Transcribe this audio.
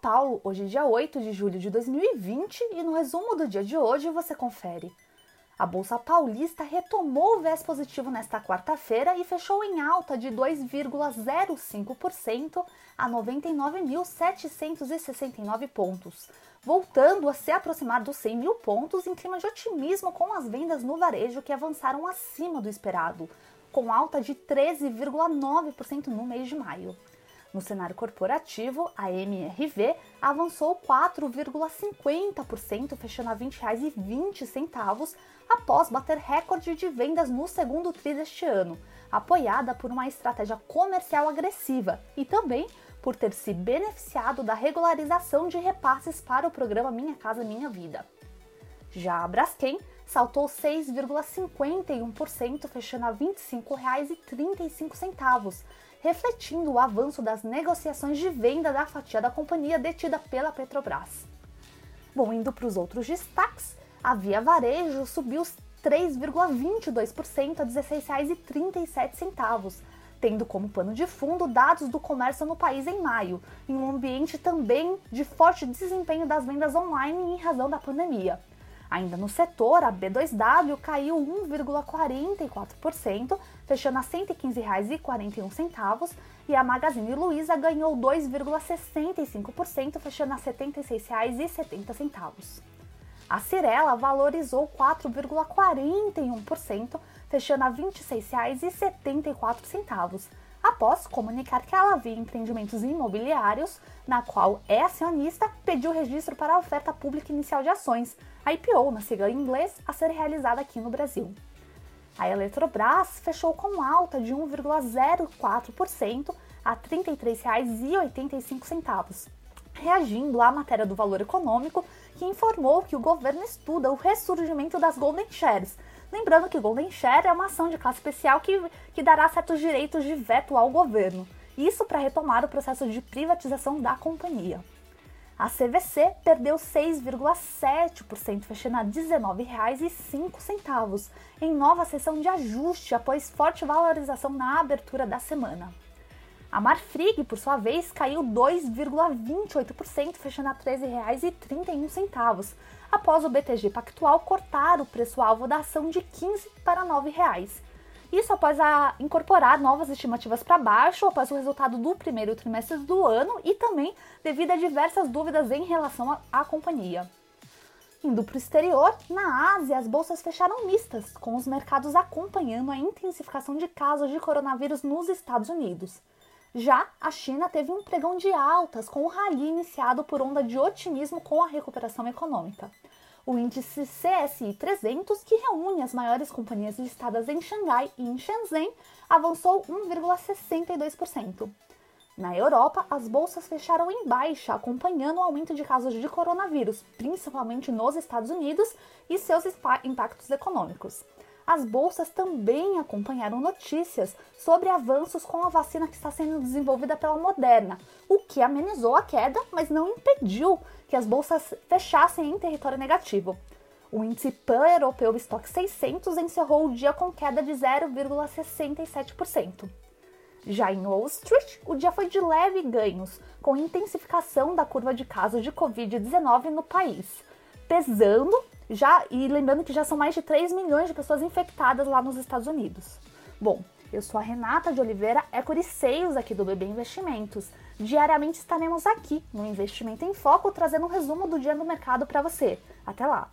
Paulo, hoje dia 8 de julho de 2020 e no resumo do dia de hoje você confere. A Bolsa Paulista retomou o viés positivo nesta quarta-feira e fechou em alta de 2,05% a 99.769 pontos, voltando a se aproximar dos 100 mil pontos em clima de otimismo com as vendas no varejo que avançaram acima do esperado, com alta de 13,9% no mês de maio. No cenário corporativo, a MRV avançou 4,50%, fechando a R$ 20,20 após bater recorde de vendas no segundo TRI deste ano, apoiada por uma estratégia comercial agressiva e também por ter se beneficiado da regularização de repasses para o programa Minha Casa Minha Vida. Já a Braskem saltou 6,51%, fechando a R$ 25,35 refletindo o avanço das negociações de venda da fatia da companhia detida pela Petrobras. Bom, indo para os outros destaques, a Via Varejo subiu 3,22% a R$ 16,37, tendo como pano de fundo dados do comércio no país em maio, em um ambiente também de forte desempenho das vendas online em razão da pandemia. Ainda no setor, a B2W caiu 1,44%, fechando a R$ 115,41, e a Magazine Luiza ganhou 2,65%, fechando a R$ 76,70. A Cirela valorizou 4,41%, fechando a R$ 26,74, após comunicar que ela havia empreendimentos imobiliários, na qual é acionista, pediu registro para a oferta pública inicial de ações, IPO, na sigla em inglês, a ser realizada aqui no Brasil. A Eletrobras fechou com alta de 1,04% a R$ 33,85, reagindo à matéria do Valor Econômico, que informou que o governo estuda o ressurgimento das Golden Shares. Lembrando que Golden Share é uma ação de classe especial que, que dará certos direitos de veto ao governo. Isso para retomar o processo de privatização da companhia. A CVC perdeu 6,7%, fechando a R$ 19,05, em nova sessão de ajuste após forte valorização na abertura da semana. A Marfrig, por sua vez, caiu 2,28%, fechando a R$ 13,31, após o BTG Pactual cortar o preço-alvo da ação de R$ 15 para R$ 9. Isso após a incorporar novas estimativas para baixo, após o resultado do primeiro trimestre do ano e também devido a diversas dúvidas em relação à companhia. Indo para o exterior, na Ásia as bolsas fecharam mistas, com os mercados acompanhando a intensificação de casos de coronavírus nos Estados Unidos. Já a China teve um pregão de altas, com o rally iniciado por onda de otimismo com a recuperação econômica o índice CSI 300, que reúne as maiores companhias listadas em Xangai e em Shenzhen, avançou 1,62%. Na Europa, as bolsas fecharam em baixa, acompanhando o aumento de casos de coronavírus, principalmente nos Estados Unidos, e seus impactos econômicos. As bolsas também acompanharam notícias sobre avanços com a vacina que está sendo desenvolvida pela Moderna, o que amenizou a queda, mas não impediu que as bolsas fechassem em território negativo. O índice pan-europeu Stock 600 encerrou o dia com queda de 0,67%. Já em Wall Street, o dia foi de leve ganhos, com intensificação da curva de casos de Covid-19 no país, pesando já e lembrando que já são mais de 3 milhões de pessoas infectadas lá nos Estados Unidos. Bom, eu sou a Renata de Oliveira, Sales aqui do BB Investimentos. Diariamente estaremos aqui no Investimento em Foco trazendo um resumo do dia no mercado para você. Até lá!